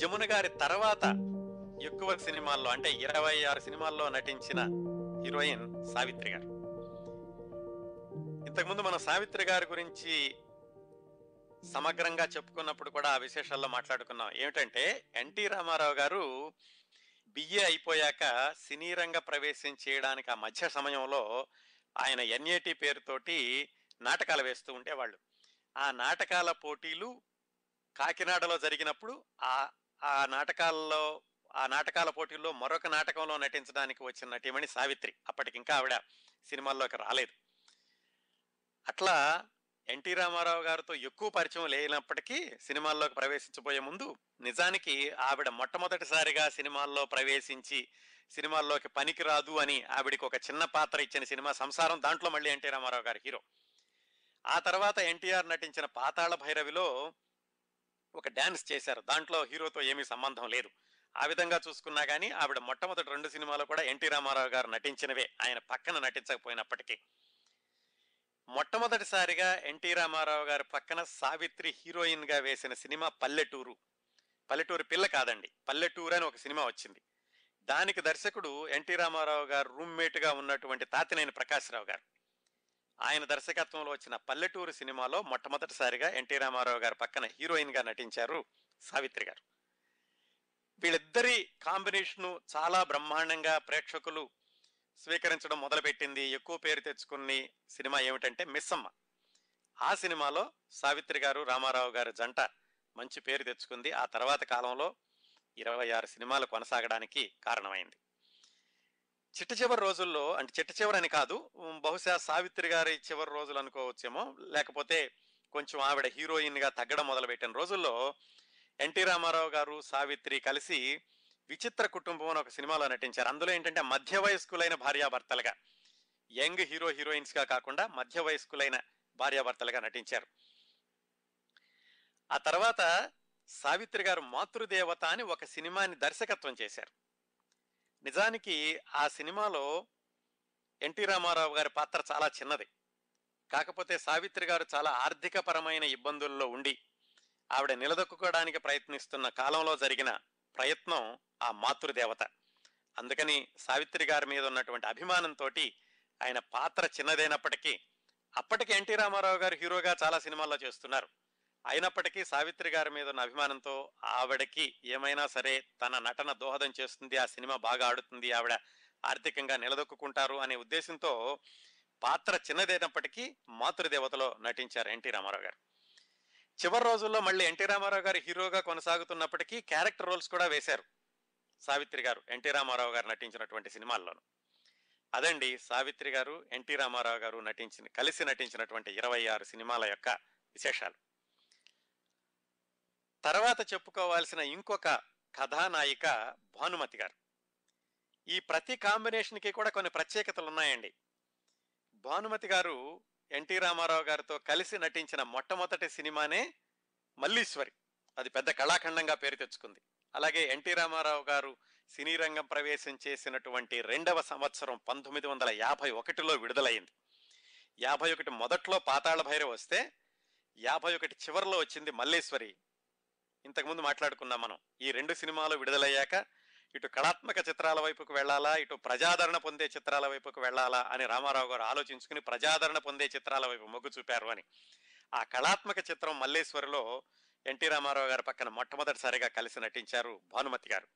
జమున గారి తర్వాత ఎక్కువ సినిమాల్లో అంటే ఇరవై ఆరు సినిమాల్లో నటించిన హీరోయిన్ సావిత్రి గారు. ఇంతకుముందు మనం సావిత్రి గారి గురించి సమగ్రంగా చెప్పుకున్నప్పుడు కూడా ఆ విశేషాల్లో మాట్లాడుకున్నాం. ఏమిటంటే ఎన్టీ రామారావు గారు బిఏ అయిపోయాక సినీ రంగ ప్రవేశం చేయడానికి ఆ మధ్య సమయంలో ఆయన ఎన్ఏటి పేరుతోటి నాటకాలు వేస్తూ ఉండేవాళ్ళు. ఆ నాటకాల పోటీలు కాకినాడలో జరిగినప్పుడు ఆ ఆ నాటకాల్లో ఆ నాటకాల పోటీల్లో మరొక నాటకంలో నటించడానికి వచ్చిన నటీమణి సావిత్రి అప్పటికింకా ఆవిడ సినిమాల్లోకి రాలేదు. అట్లా ఎన్టీ రామారావు గారితో ఎక్కువ పరిచయం లేనప్పటికీ సినిమాల్లోకి ప్రవేశించబోయే ముందు నిజానికి ఆవిడ మొట్టమొదటిసారిగా సినిమాల్లో ప్రవేశించి సినిమాల్లోకి పనికిరాదు అని ఆవిడికి ఒక చిన్న పాత్ర ఇచ్చిన సినిమా సంసారం దాంట్లో మళ్ళీ ఎన్టీ రామారావు గారు హీరో. ఆ తర్వాత ఎన్టీఆర్ నటించిన పాతాళ భైరవిలో ఒక డ్యాన్స్ చేశారు. దాంట్లో హీరోతో ఏమీ సంబంధం లేదు. ఆ విధంగా చూసుకున్నా కానీ ఆవిడ మొట్టమొదటి రెండు సినిమాలు కూడా ఎన్టీ రామారావు గారు నటించినవే. ఆయన పక్కన నటించకపోయినప్పటికీ. మొట్టమొదటిసారిగా ఎన్టీ రామారావు గారి పక్కన సావిత్రి హీరోయిన్గా వేసిన సినిమా పల్లెటూరు. పల్లెటూరు పిల్ల కాదండి. పల్లెటూరు అని ఒక సినిమా వచ్చింది. దానికి దర్శకుడు ఎన్టీ రామారావు గారు రూమ్మేట్గా ఉన్నటువంటి తాతినేని ప్రకాశ్రావు గారు. ఆయన దర్శకత్వంలో వచ్చిన పల్లెటూరు సినిమాలో మొట్టమొదటిసారిగా ఎన్టీ రామారావు గారి పక్కన హీరోయిన్గా నటించారు సావిత్రి గారు. వీళ్ళిద్దరి కాంబినేషను చాలా బ్రహ్మాండంగా ప్రేక్షకులు స్వీకరించడం మొదలుపెట్టింది. ఎక్కువ పేరు తెచ్చుకుని సినిమా ఏమిటంటే మిస్సమ్మ. ఆ సినిమాలో సావిత్రి గారు రామారావు గారు జంట మంచి పేరు తెచ్చుకుంది. ఆ తర్వాత కాలంలో ఇరవై ఆరు సినిమాలు కొనసాగడానికి కారణమైంది. చిట్ట చివరి రోజుల్లో అంటే చిట్ట చివరని కాదు బహుశా సావిత్రి గారి చివరి రోజులు అనుకోవచ్చేమో. లేకపోతే కొంచెం ఆవిడ హీరోయిన్గా తగ్గడం మొదలుపెట్టిన రోజుల్లో ఎన్టీ రామారావు గారు సావిత్రి కలిసి విచిత్ర కుటుంబం అని ఒక సినిమాలో నటించారు. అందులో ఏంటంటే మధ్య వయస్కులైన భార్యాభర్తలుగా యంగ్ హీరో హీరోయిన్స్గా కాకుండా మధ్య వయస్కులైన భార్యాభర్తలుగా నటించారు. ఆ తర్వాత సావిత్రి గారు మాతృదేవత అని ఒక సినిమాని దర్శకత్వం చేశారు. నిజానికి ఆ సినిమాలో ఎన్టీ రామారావు గారి పాత్ర చాలా చిన్నది. కాకపోతే సావిత్రి గారు చాలా ఆర్థికపరమైన ఇబ్బందుల్లో ఉండి ఆవిడ నిలదొక్కుకోవడానికి ప్రయత్నిస్తున్న కాలంలో జరిగిన ప్రయత్నం ఆ మాతృదేవత. అందుకని సావిత్రి గారి మీద ఉన్నటువంటి అభిమానంతో ఆయన పాత్ర చిన్నదైనప్పటికీ అప్పటికి ఎన్టీ రామారావు గారు హీరోగా చాలా సినిమాల్లో చేస్తున్నారు. అయినప్పటికీ సావిత్రి గారి మీద ఉన్న అభిమానంతో ఆవిడకి ఏమైనా సరే తన నటన దోహదం చేస్తుంది ఆ సినిమా బాగా ఆడుతుంది ఆవిడ ఆర్థికంగా నిలదొక్కుంటారు అనే ఉద్దేశంతో పాత్ర చిన్నదైనప్పటికీ మాతృదేవతలో నటించారు ఎన్టీ రామారావు గారు. చివరి రోజుల్లో మళ్ళీ ఎన్టీ రామారావు గారు హీరోగా కొనసాగుతున్నప్పటికీ క్యారెక్టర్ రోల్స్ కూడా వేశారు సావిత్రి గారు ఎన్టీ రామారావు గారు నటించినటువంటి సినిమాల్లోనూ. అదండి సావిత్రి గారు ఎన్టీ రామారావు గారు నటించిన కలిసి నటించినటువంటి ఇరవై ఆరు సినిమాల యొక్క విశేషాలు. తర్వాత చెప్పుకోవాల్సిన ఇంకొక కథానాయిక భానుమతి గారు. ఈ ప్రతి కాంబినేషన్కి కూడా కొన్ని ప్రత్యేకతలు ఉన్నాయండి. భానుమతి గారు ఎన్టీ రామారావు గారితో కలిసి నటించిన మొట్టమొదటి సినిమానే మల్లీశ్వరి. అది పెద్ద కళాఖండంగా పేరు తెచ్చుకుంది. అలాగే ఎన్టీ రామారావు గారు సినీ రంగం ప్రవేశం చేసినటువంటి రెండవ సంవత్సరం పంతొమ్మిది వందల యాభై ఒకటిలో విడుదలైంది. యాభై ఒకటి మొదట్లో పాతాళ భైరవ్ వస్తే యాభై ఒకటి చివరిలో వచ్చింది మల్లేశ్వరి. ఇంతకుముందు మాట్లాడుకున్నాం మనం. ఈ రెండు సినిమాలు విడుదలయ్యాక ఇటు కళాత్మక చిత్రాల వైపుకు వెళ్ళాలా ఇటు ప్రజాదరణ పొందే చిత్రాల వైపుకు వెళ్ళాలా అని రామారావు గారు ఆలోచించుకుని ప్రజాదరణ పొందే చిత్రాల వైపు మొగ్గు చూపారు అని. ఆ కళాత్మక చిత్రం మల్లేశ్వరిలో ఎన్టీ రామారావు గారి పక్కన మొట్టమొదటిసారిగా కలిసి నటించారు భానుమతి గారు.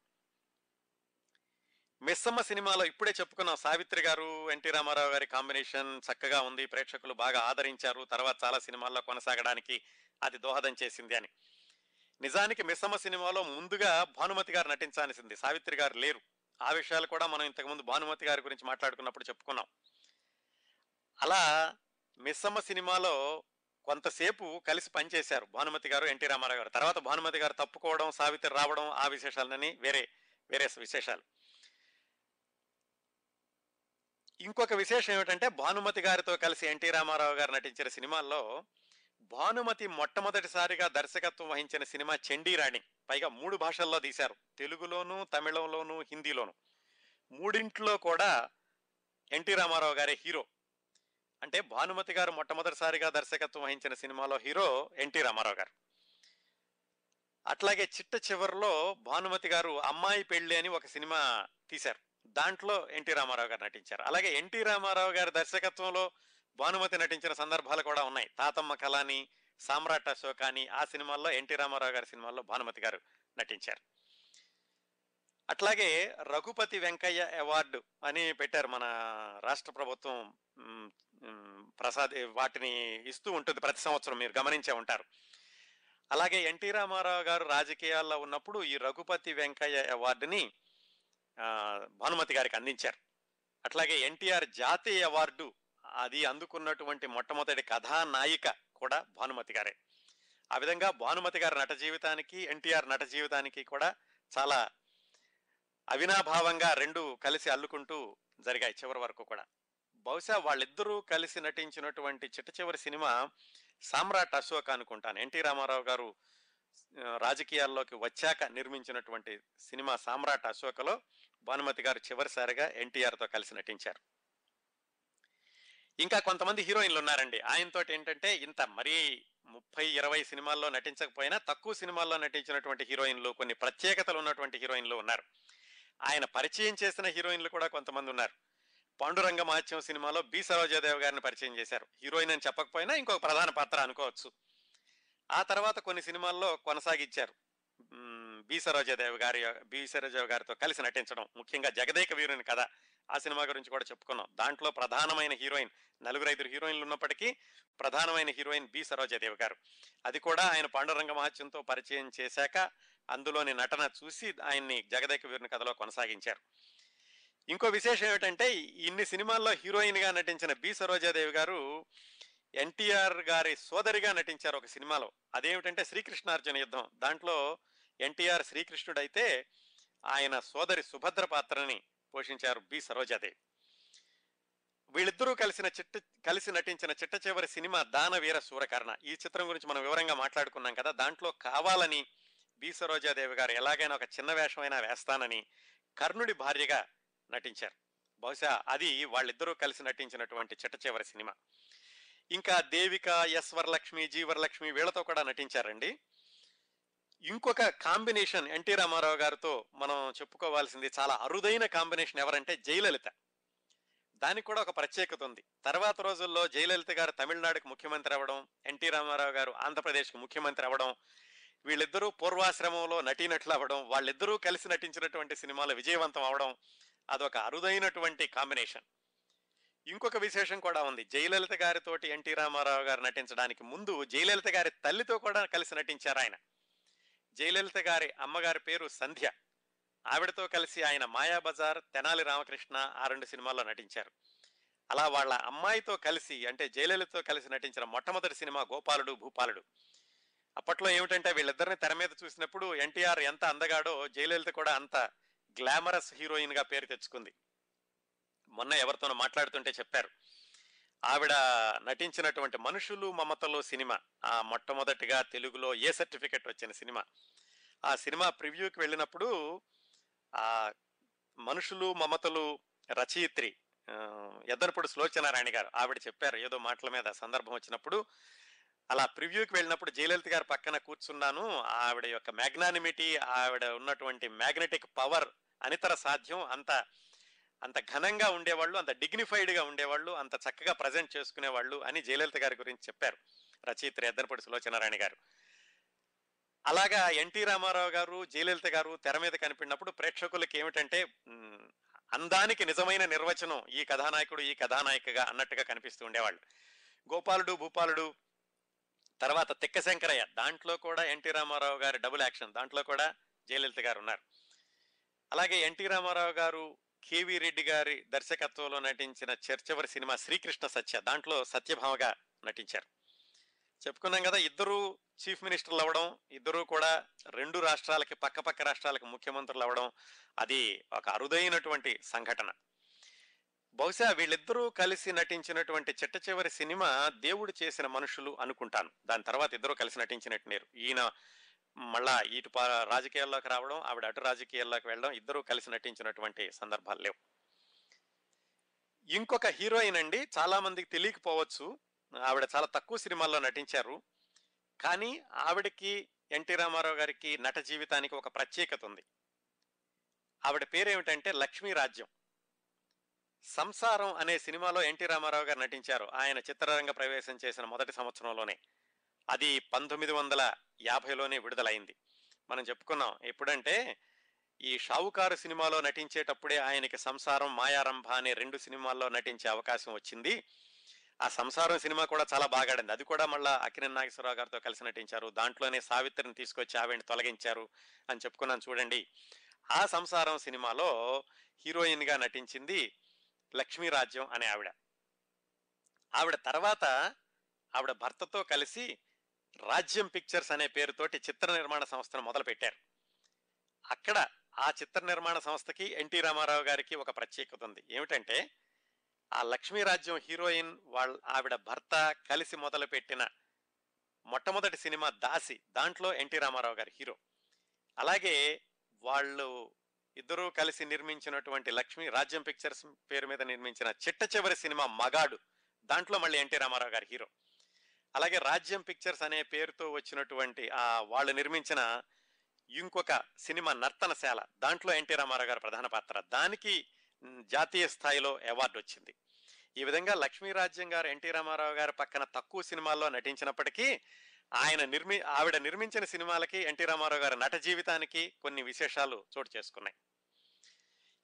మిస్సమ్మ సినిమాలో ఇప్పుడే చెప్పుకున్నాం సావిత్రి గారు ఎన్టీ రామారావు గారి కాంబినేషన్ చక్కగా ఉంది ప్రేక్షకులు బాగా ఆదరించారు తర్వాత చాలా సినిమాల్లో కొనసాగడానికి అది దోహదం చేసింది అని. నిజానికి మిస్సమ్మ సినిమాలో ముందుగా భానుమతి గారు నటించాల్సింది. సావిత్రి గారు లేరు. ఆ విషయాలు కూడా మనం ఇంతకుముందు భానుమతి గారి గురించి మాట్లాడుకున్నప్పుడు చెప్పుకున్నాం. అలా మిస్సమ్మ సినిమాలో కొంతసేపు కలిసి పనిచేశారు భానుమతి గారు ఎన్టీ రామారావు గారు. తర్వాత భానుమతి గారు తప్పుకోవడం సావిత్రి రావడం ఆ విశేషాలని వేరే వేరే విశేషాలు. ఇంకొక విశేషం ఏమిటంటే భానుమతి గారితో కలిసి ఎన్టీ రామారావు గారు నటించిన సినిమాల్లో భానుమతి మొట్టమొదటిసారిగా దర్శకత్వం వహించిన సినిమా చండీరాణి. పైగా మూడు భాషల్లో తీశారు. తెలుగులోను తమిళంలోను హిందీలోను. మూడింట్లో కూడా ఎన్టీ రామారావు గారే హీరో. అంటే భానుమతి గారు మొట్టమొదటిసారిగా దర్శకత్వం వహించిన సినిమాలో హీరో ఎన్టీ రామారావు గారు. అట్లాగే చిట్ట చివరిలో భానుమతి గారు అమ్మాయి పెళ్ళి అని ఒక సినిమా తీశారు. దాంట్లో ఎన్టీ రామారావు గారు నటించారు. అలాగే ఎన్టీ రామారావు గారి దర్శకత్వంలో భానుమతి నటించిన సందర్భాలు కూడా ఉన్నాయి. తాతమ్మ కళాని సామ్రాట్ అశోక్ అని ఆ సినిమాల్లో ఎన్టీ రామారావు గారి సినిమాల్లో భానుమతి గారు నటించారు. అట్లాగే రఘుపతి వెంకయ్య అవార్డు అని పెట్టారు మన రాష్ట్ర ప్రభుత్వం. ప్రసాద్ వాటిని ఇస్తూ ఉంటుంది ప్రతి సంవత్సరం మీరు గమనించే ఉంటారు. అలాగే ఎన్టీ రామారావు గారు రాజకీయాల్లో ఉన్నప్పుడు ఈ రఘుపతి వెంకయ్య అవార్డుని భానుమతి గారికి అందించారు. అట్లాగే ఎన్టీఆర్ జాతీయ అవార్డు అది అందుకున్నటువంటి మొట్టమొదటి కథానాయిక కూడా భానుమతి గారే. ఆ విధంగా భానుమతి గారి నట జీవితానికి ఎన్టీఆర్ నట జీవితానికి కూడా చాలా అవినాభావంగా రెండు కలిసి అల్లుకుంటూ జరిగాయి చివరి వరకు కూడా. బహుశా వాళ్ళిద్దరూ కలిసి నటించినటువంటి చిట్ట చివరి సినిమా సామ్రాట్ అశోక్ అనుకుంటాను. ఎన్టీ రామారావు గారు రాజకీయాల్లోకి వచ్చాక నిర్మించినటువంటి సినిమా సామ్రాట్ అశోకలో భానుమతి గారు చివరిసారిగా ఎన్టీఆర్తో కలిసి నటించారు. ఇంకా కొంతమంది హీరోయిన్లు ఉన్నారండి. ఆయనతో ఏంటంటే ఇంత మరీ ముప్పై ఇరవై సినిమాల్లో నటించకపోయినా తక్కువ సినిమాల్లో నటించినటువంటి హీరోయిన్లు కొన్ని ప్రత్యేకతలు ఉన్నటువంటి హీరోయిన్లు ఉన్నారు. ఆయన పరిచయం చేసిన హీరోయిన్లు కూడా కొంతమంది ఉన్నారు. పాండురంగ మహత్యం సినిమాలో బి. సరోజాదేవ్ గారిని పరిచయం చేశారు. హీరోయిన్ అని చెప్పకపోయినా ఇంకొక ప్రధాన పాత్ర అనుకోవచ్చు. ఆ తర్వాత కొన్ని సినిమాల్లో కొనసాగించారు. బి. సరోజాదేవి గారి బి. సరోజాదేవి గారితో కలిసి నటించడం ముఖ్యంగా జగదేక వీరుని కథ. ఆ సినిమా గురించి కూడా చెప్పుకున్నాం. దాంట్లో ప్రధానమైన హీరోయిన్ నలుగురు ఐదుగురు హీరోయిన్లు ఉన్నప్పటికీ ప్రధానమైన హీరోయిన్ బి సరోజాదేవి గారు. అది కూడా ఆయన పాండురంగ మహత్యంతో పరిచయం చేశాక అందులోని నటన చూసి ఆయన్ని జగదేక వీరుని కథలో కొనసాగించారు. ఇంకో విశేషం ఏమిటంటే ఇన్ని సినిమాల్లో హీరోయిన్గా నటించిన బి సరోజాదేవి గారు ఎన్టీఆర్ గారి సోదరిగా నటించారు ఒక సినిమాలో. అదేమిటంటే శ్రీకృష్ణార్జున యుద్ధం. దాంట్లో ఎన్టీఆర్ శ్రీకృష్ణుడైతే ఆయన సోదరి సుభద్ర పాత్రని పోషించారు బి సరోజాదేవి వీళ్ళిద్దరూ కలిసిన చిట్ట కలిసి నటించిన చిట్ట చివరి సినిమా దానవీర సూరకర్ణ. ఈ చిత్రం గురించి మనం వివరంగా మాట్లాడుకున్నాం కదా దాంట్లో కావాలని బి సరోజాదేవి గారు ఎలాగైనా ఒక చిన్న వేషమైనా వేస్తానని కర్ణుడి భార్యగా నటించారు. బహుశా అది వాళ్ళిద్దరూ కలిసి నటించినటువంటి చిట్ట చివరి సినిమా. ఇంకా దేవిక ఎస్ వరలక్ష్మి జీ వీళ్ళతో కూడా నటించారండి. ఇంకొక కాంబినేషన్ ఎన్టీ రామారావు గారితో మనం చెప్పుకోవాల్సింది చాలా అరుదైన కాంబినేషన్ ఎవరంటే జయలలిత. దానికి కూడా ఒక ప్రత్యేకత ఉంది. తర్వాత రోజుల్లో జయలలిత గారు తమిళనాడుకు ముఖ్యమంత్రి అవ్వడం ఎన్టీ రామారావు గారు ఆంధ్రప్రదేశ్కి ముఖ్యమంత్రి అవ్వడం వీళ్ళిద్దరూ పూర్వాశ్రమంలో నటీనట్లు అవ్వడం వాళ్ళిద్దరూ కలిసి నటించినటువంటి సినిమాలు విజయవంతం అవడం అదొక అరుదైనటువంటి కాంబినేషన్. ఇంకొక విశేషం కూడా ఉంది. జయలలిత గారితోటి ఎన్టీ రామారావు గారు నటించడానికి ముందు జయలలిత గారి తల్లితో కూడా కలిసి నటించారు ఆయన. జయలలిత గారి అమ్మగారి పేరు సంధ్య. ఆవిడతో కలిసి ఆయన మాయాబజార్ తెనాలి రామకృష్ణ ఆ రెండు సినిమాల్లో నటించారు. అలా వాళ్ళ అమ్మాయితో కలిసి అంటే జయలలితతో కలిసి నటించిన మొట్టమొదటి సినిమా గోపాలుడు భూపాలుడు. అప్పట్లో ఏమిటంటే వీళ్ళిద్దరిని తెర మీద చూసినప్పుడు ఎన్టీఆర్ ఎంత అందగాడో జయలలిత కూడా అంత గ్లామరస్ హీరోయిన్గా పేరు తెచ్చుకుంది. మొన్న ఎవరితోనో మాట్లాడుతుంటే చెప్పారు. ఆవిడ నటించినటువంటి మనుషులు మమతలు సినిమా. ఆ మొట్టమొదటిగా తెలుగులో ఏ సర్టిఫికెట్ వచ్చిన సినిమా. ఆ సినిమా ప్రివ్యూకి వెళ్ళినప్పుడు ఆ మనుషులు మమతలు రచయిత్రి ఎద్దనపూడి సులోచనారాయణ గారు ఆవిడ చెప్పారు ఏదో మాటల మీద సందర్భం వచ్చినప్పుడు. అలా ప్రివ్యూకి వెళ్ళినప్పుడు జయలలిత గారు పక్కన కూర్చున్నాను. ఆవిడ యొక్క మ్యాగ్నానిమిటీ ఆవిడ ఉన్నటువంటి మ్యాగ్నెటిక్ పవర్ అనితర సాధ్యం. అంత అంత ఘనంగా ఉండేవాళ్ళు అంత డిగ్నిఫైడ్గా ఉండేవాళ్ళు అంత చక్కగా ప్రజెంట్ చేసుకునేవాళ్ళు అని జయలలిత గారి గురించి చెప్పారు రచయిత్రి ఎద్దనపూడి సులోచనారాయణ గారు. అలాగా ఎన్టీ రామారావు గారు జయలలిత గారు తెర మీద కనిపినప్పుడు ప్రేక్షకులకి ఏమిటంటే అందానికి నిజమైన నిర్వచనం ఈ కథానాయకుడు ఈ కథానాయికగా అన్నట్టుగా కనిపిస్తూ ఉండేవాళ్ళు. గోపాలుడు భూపాలుడు తర్వాత తిక్కశంకరయ్య దాంట్లో కూడా ఎన్టీ రామారావు గారి డబుల్ యాక్షన్ దాంట్లో కూడా జయలలిత గారు ఉన్నారు. అలాగే ఎన్టీ రామారావు గారు కేవీ రెడ్డి గారి దర్శకత్వంలో నటించిన చర్చవరి సినిమా శ్రీకృష్ణ సత్య దాంట్లో సత్యభామగా నటించారు. చెప్పుకున్నాం కదా ఇద్దరు చీఫ్ మినిస్టర్లు అవ్వడం ఇద్దరు కూడా రెండు రాష్ట్రాలకి పక్కపక్క రాష్ట్రాలకు ముఖ్యమంత్రులు అవ్వడం అది ఒక అరుదైనటువంటి సంఘటన. బహుశా వీళ్ళిద్దరూ కలిసి నటించినటువంటి చిట్ట చివరి సినిమా దేవుడు చేసిన మనుషులు అనుకుంటాను. దాని తర్వాత ఇద్దరు కలిసి నటించినట్టు ఈయన మళ్ళా ఇటు పా- రాజకీయాల్లోకి రావడం ఆవిడ అటు రాజకీయాల్లోకి వెళ్ళడం ఇద్దరూ కలిసి నటించినటువంటి సందర్భాలు లేవు. ఇంకొక హీరోయిన్ అండి చాలా మందికి తెలియకపోవచ్చు. ఆవిడ చాలా తక్కువ సినిమాల్లో నటించారు. కానీ ఆవిడకి ఎన్టీ రామారావు గారికి నట జీవితానికి ఒక ప్రత్యేకత ఉంది. ఆవిడ పేరేమిటంటే లక్ష్మీ రాజ్యం. సంసారం అనే సినిమాలో ఎన్టీ రామారావు గారు నటించారు. ఆయన చిత్రరంగ ప్రవేశం చేసిన మొదటి సంవత్సరంలోనే. అది పంతొమ్మిది వందల యాభైలోనే విడుదలైంది. మనం చెప్పుకున్నాం ఎప్పుడంటే ఈ షావుకారు సినిమాలో నటించేటప్పుడే ఆయనకి సంసారం మాయారంభ అనే రెండు సినిమాల్లో నటించే అవకాశం వచ్చింది. ఆ సంసారం సినిమా కూడా చాలా బాగాడింది. అది కూడా మళ్ళా అకిరన్ నాగేశ్వరరావు గారితో కలిసి నటించారు. దాంట్లోనే సావిత్రిని తీసుకొచ్చి ఆవిడని తొలగించారు అని చెప్పుకున్నాను చూడండి. ఆ సంసారం సినిమాలో హీరోయిన్గా నటించింది లక్ష్మీరాజ్యం అనే ఆవిడ. ఆవిడ తర్వాత ఆవిడ భర్తతో కలిసి రాజ్యం పిక్చర్స్ అనే పేరుతోటి చిత్ర నిర్మాణ సంస్థను మొదలుపెట్టారు. అక్కడ ఆ చిత్ర నిర్మాణ సంస్థకి ఎన్టీ రామారావు గారికి ఒక ప్రత్యేకత ఉంది. ఏమిటంటే ఆ లక్ష్మీరాజ్యం హీరోయిన్ వాళ్ళ ఆవిడ భర్త కలిసి మొదలుపెట్టిన మొట్టమొదటి సినిమా దాసి దాంట్లో ఎన్టీ రామారావు గారి హీరో. అలాగే వాళ్ళు ఇద్దరూ కలిసి నిర్మించినటువంటి లక్ష్మీ రాజ్యం పిక్చర్స్ పేరు మీద నిర్మించిన చిట్ట చివరి సినిమా మగాడు దాంట్లో మళ్ళీ ఎన్టీ రామారావు గారి హీరో. అలాగే రాజ్యం పిక్చర్స్ అనే పేరుతో వచ్చినటువంటి ఆ వాళ్ళు నిర్మించిన ఇంకొక సినిమా నర్తనశాల దాంట్లో ఎన్టీ రామారావు గారు ప్రధాన పాత్ర. దానికి జాతీయ స్థాయిలో అవార్డు వచ్చింది. ఈ విధంగా లక్ష్మీరాజ్యం గారు ఎన్టీ రామారావు గారి పక్కన తక్కువ సినిమాల్లో నటించినప్పటికీ ఆయన నిర్మి ఆవిడ నిర్మించిన సినిమాలకి ఎన్టీ రామారావు గారి నట జీవితానికి కొన్ని విశేషాలు చోటు చేసుకున్నాయి.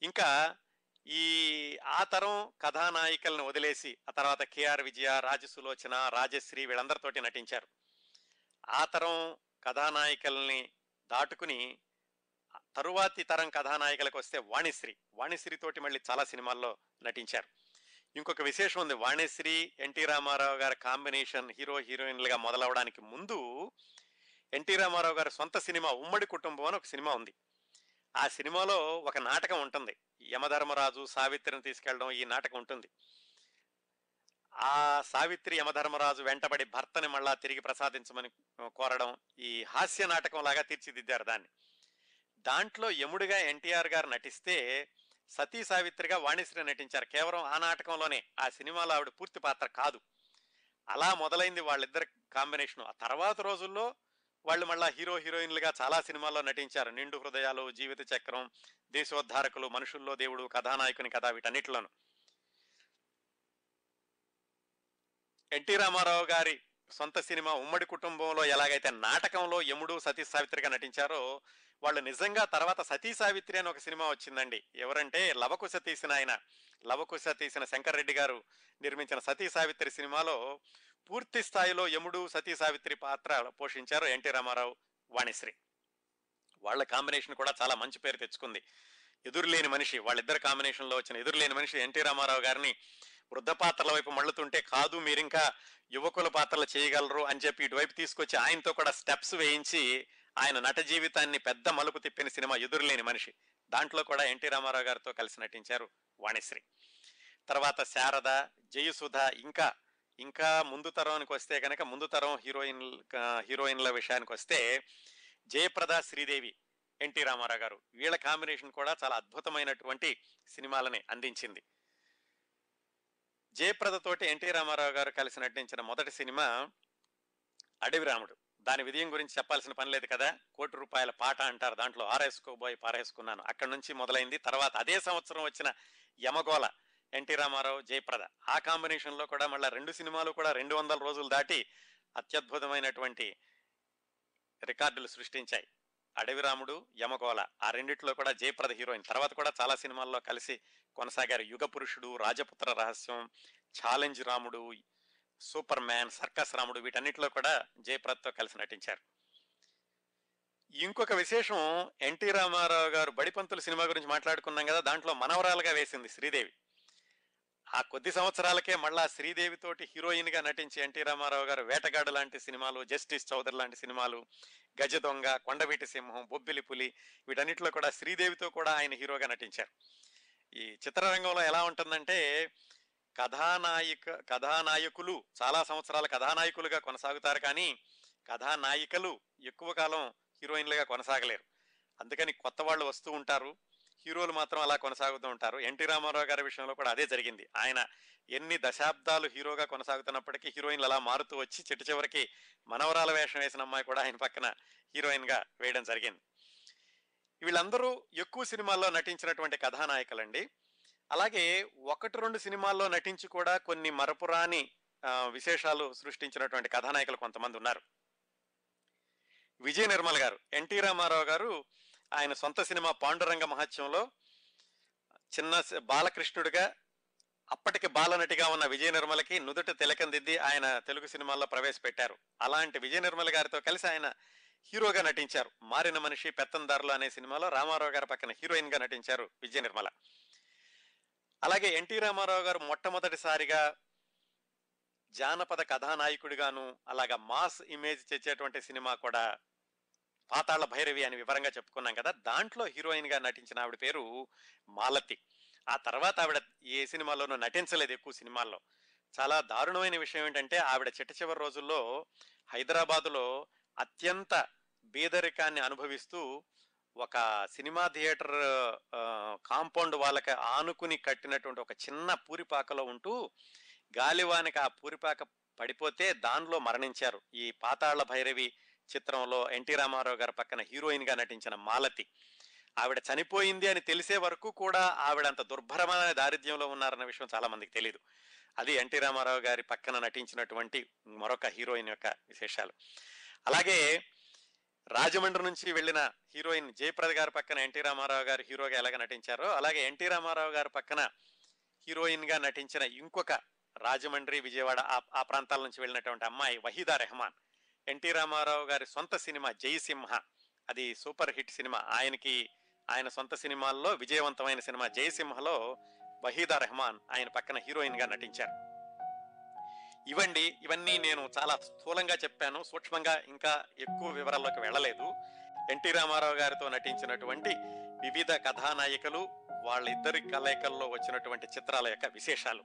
ఇంకా ఈ ఆ తరం కథానాయికలను వదిలేసి ఆ తర్వాత కేఆర్ విజయ రాజసులోచన రాజశ్రీ వీళ్ళందరితోటి నటించారు. ఆ తరం కథానాయికల్ని దాటుకుని తరువాతి తరం కథానాయికలకు వస్తే వాణిశ్రీ. వాణిశ్రీ తోటి మళ్ళీ చాలా సినిమాల్లో నటించారు. ఇంకొక విశేషం ఉంది. వాణిశ్రీ ఎన్టీ రామారావు గారి కాంబినేషన్ హీరో హీరోయిన్లుగా మొదలవడానికి ముందు ఎన్టీ రామారావు గారి సొంత సినిమా ఉమ్మడి కుటుంబం అని ఒక సినిమా ఉంది. ఆ సినిమాలో ఒక నాటకం ఉంటుంది. యమధర్మరాజు సావిత్రిని తీసుకెళ్ళడం ఈ నాటకం ఉంటుంది. ఆ సావిత్రి యమధర్మరాజు వెంటబడి భర్తని మళ్ళా తిరిగి ప్రసాదించమని కోరడం ఈ హాస్య నాటకం లాగా తీర్చిదిద్దారు దాన్ని. దాంట్లో యముడిగా ఎన్టీఆర్ గారు నటిస్తే సతీ సావిత్రిగా వాణిశ్రీ నటించారు. కేవలం ఆ నాటకంలోనే ఆ సినిమాలో ఆవిడ పూర్తి పాత్ర కాదు. అలా మొదలైంది వాళ్ళిద్దరి కాంబినేషన్. ఆ తర్వాత రోజుల్లో వాళ్ళు మళ్ళీ హీరో హీరోయిన్లుగా చాలా సినిమాల్లో నటించారు. నిండు హృదయాలు జీవిత చక్రం దేశోద్ధారకులు మనుషుల్లో దేవుడు కథానాయకుని కథ వీటన్నిటిలోను. ఎన్టీ రామారావు గారి సొంత సినిమా ఉమ్మడి కుటుంబంలో ఎలాగైతే నాటకంలో యముడు సతీ సావిత్రిగా నటించారో వాళ్ళు నిజంగా తర్వాత సతీ సావిత్రి అని ఒక సినిమా వచ్చిందండి. ఎవరంటే లవకుశ తీసిన ఆయన. లవకుశ తీసిన శంకర్ రెడ్డి గారు నిర్మించిన సతీ సావిత్రి సినిమాలో పూర్తి స్థాయిలో యముడు సతీ సావిత్రి పాత్ర పోషించారు ఎన్టీ రామారావు వాణిశ్రీ. వాళ్ళ కాంబినేషన్ కూడా చాలా మంచి పేరు తెచ్చుకుంది. ఎదురులేని మనిషి వాళ్ళిద్దరు కాంబినేషన్లో వచ్చిన ఎదురులేని మనిషి ఎన్టీ రామారావు గారిని వృద్ధ పాత్రల వైపు మళ్ళుతుంటే కాదు మీరింకా యువకుల పాత్రలు చేయగలరు అని చెప్పి ఇటువైపు తీసుకొచ్చి ఆయనతో కూడా స్టెప్స్ వేయించి ఆయన నట జీవితాన్ని పెద్ద మలుపు తిప్పిన సినిమా ఎదురులేని మనిషి. దాంట్లో కూడా ఎన్టీ రామారావు గారితో కలిసి నటించారు వాణిశ్రీ. తర్వాత శారద జయసుధ ఇంకా ఇంకా ముందు తరానికి వస్తే కనుక ముందు తరం హీరోయిన్ హీరోయిన్ల విషయానికి వస్తే జయప్రద శ్రీదేవి ఎన్టీ రామారావు గారు. వీళ్ళ కాంబినేషన్ కూడా చాలా అద్భుతమైనటువంటి సినిమాలని అందించింది. జయప్రద తోటి ఎన్టీ రామారావు గారు కలిసి నటించిన మొదటి సినిమా అడవి రాముడు. దాని విజయం గురించి చెప్పాల్సిన పని లేదు కదా? కోటి రూపాయల పాట అంటారు. దాంట్లో ఆరేసుకోబోయి పారేసుకున్నాను. అక్కడి నుంచి మొదలైంది. తర్వాత అదే సంవత్సరం వచ్చిన యమగోళ ఎన్టీ రామారావు జయప్రద. ఆ కాంబినేషన్లో కూడా మళ్ళీ రెండు సినిమాలు కూడా రెండు వందల రోజులు దాటి అత్యద్భుతమైనటువంటి రికార్డులు సృష్టించాయి. అడవి రాముడు యమగోళ ఆ రెండిట్లో కూడా జయప్రద హీరోయిన్. తర్వాత కూడా చాలా సినిమాల్లో కలిసి కొనసాగారు. యుగ పురుషుడు రాజపుత్ర రహస్యం ఛాలెంజ్ రాముడు సూపర్ మ్యాన్ సర్కస్ రాముడు వీటన్నిటిలో కూడా జయప్రద్తో కలిసి నటించారు. ఇంకొక విశేషం ఎన్టీ రామారావు గారు బడిపంతుల సినిమా గురించి మాట్లాడుకున్నాం కదా దాంట్లో మనవరాలుగా వేసింది శ్రీదేవి. ఆ కొద్ది సంవత్సరాలకే మళ్ళా శ్రీదేవితోటి హీరోయిన్గా హీరోయిన్గా నటించి ఎన్టీ రామారావు గారు వేటగాడు లాంటి సినిమాలు జస్టిస్ చౌదరి లాంటి సినిమాలు గజ దొంగ కొండవీటి సింహం బొబ్బిలి పులి వీటన్నిటిలో కూడా శ్రీదేవితో కూడా ఆయన హీరోగా నటించారు. ఈ చిత్రరంగంలో ఎలా ఉంటుందంటే కథానాయిక కథానాయకులు చాలా సంవత్సరాల కథానాయకులుగా కొనసాగుతారు కానీ కథానాయికలు ఎక్కువ కాలం హీరోయిన్లుగా కొనసాగలేరు. అందుకని కొత్త వాళ్ళు వస్తూ ఉంటారు హీరోలు మాత్రం అలా కొనసాగుతూ ఉంటారు. ఎన్టీ రామారావు గారి విషయంలో కూడా అదే జరిగింది. ఆయన ఎన్ని దశాబ్దాలు హీరోగా కొనసాగుతున్నప్పటికీ హీరోయిన్లు అలా మారుతూ వచ్చి చిట్ట చివరికి మనవరాల వేషం వేసిన అమ్మాయి కూడా ఆయన పక్కన హీరోయిన్గా వేయడం జరిగింది. వీళ్ళందరూ ఎక్కువ సినిమాల్లో నటించినటువంటి కథానాయకులండి. అలాగే ఒకటి రెండు సినిమాల్లో నటించి కూడా కొన్ని మరపురాని విశేషాలు సృష్టించినటువంటి కథానాయకులు కొంతమంది ఉన్నారు. విజయ నిర్మల్ గారు ఎన్టీ రామారావు గారు ఆయన సొంత సినిమా పాండురంగ మహత్యంలో చిన్న బాలకృష్ణుడిగా అప్పటికి బాలనటిగా ఉన్న విజయ నిర్మలకి నుదుట తిలకందిద్ది ఆయన తెలుగు సినిమాల్లో ప్రవేశపెట్టారు. అలాంటి విజయ నిర్మల గారితో కలిసి ఆయన హీరోగా నటించారు. మారిన మనిషి పెత్తందారులు అనే సినిమాలో రామారావు గారి పక్కన హీరోయిన్గా నటించారు విజయ నిర్మల. అలాగే ఎన్టీ రామారావు గారు మొట్టమొదటిసారిగా జానపద కథానాయకుడిగాను అలాగా మాస్ ఇమేజ్ తెచ్చేటువంటి సినిమా కూడా పాతాళ భైరవి అని వివరంగా చెప్పుకున్నాం కదా. దాంట్లో హీరోయిన్గా నటించిన ఆవిడ పేరు మాలతి. ఆ తర్వాత ఆవిడ ఏ సినిమాలోనూ నటించలేదు ఎక్కువ సినిమాల్లో. చాలా దారుణమైన విషయం ఏంటంటే ఆవిడ చిట్ట చివరి రోజుల్లో హైదరాబాదులో అత్యంత బీదరికాన్ని అనుభవిస్తూ ఒక సినిమా థియేటర్ కాంపౌండ్ వాళ్ళకి ఆనుకుని కట్టినటువంటి ఒక చిన్న పూరిపాకలో ఉంటూ గాలివానికి ఆ పూరిపాక పడిపోతే దానిలో మరణించారు. ఈ పాతాళ భైరవి చిత్రంలో ఎన్టీ రామారావు గారి పక్కన హీరోయిన్గా నటించిన మాలతి. ఆవిడ చనిపోయింది అని తెలిసే వరకు కూడా ఆవిడ అంత దుర్భరమైన దారిద్ర్యంలో ఉన్నారన్న విషయం చాలామందికి తెలియదు అది ఎన్టీ రామారావు గారి పక్కన నటించినటువంటి మరొక హీరోయిన్ యొక్క విశేషాలు. అలాగే రాజమండ్రి నుంచి వెళ్ళిన హీరోయిన్ జయప్రద గారి పక్కన ఎన్టీ రామారావు గారు హీరోగా ఎలాగ నటించారో అలాగే ఎన్టీ రామారావు గారి పక్కన హీరోయిన్గా నటించిన ఇంకొక రాజమండ్రి విజయవాడ ఆ ప్రాంతాల నుంచి వెళ్ళినటువంటి అమ్మాయి వహీదా రెహమాన్. ఎన్టీ రామారావు గారి సొంత సినిమా జయసింహ అది సూపర్ హిట్ సినిమా. ఆయనకి ఆయన సొంత సినిమాల్లో విజయవంతమైన సినిమా జయసింహలో వహీదా రెహమాన్ ఆయన పక్కన హీరోయిన్గా నటించారు. ఇవండి ఇవన్నీ నేను చాలా స్థూలంగా చెప్పాను. సూక్ష్మంగా ఇంకా ఎక్కువ వివరాల్లోకి వెళ్ళలేదు. ఎన్టీ రామారావు గారితో నటించినటువంటి వివిధ కథానాయికలు వాళ్ళిద్దరి కలయికల్లో వచ్చినటువంటి చిత్రాల యొక్క విశేషాలు.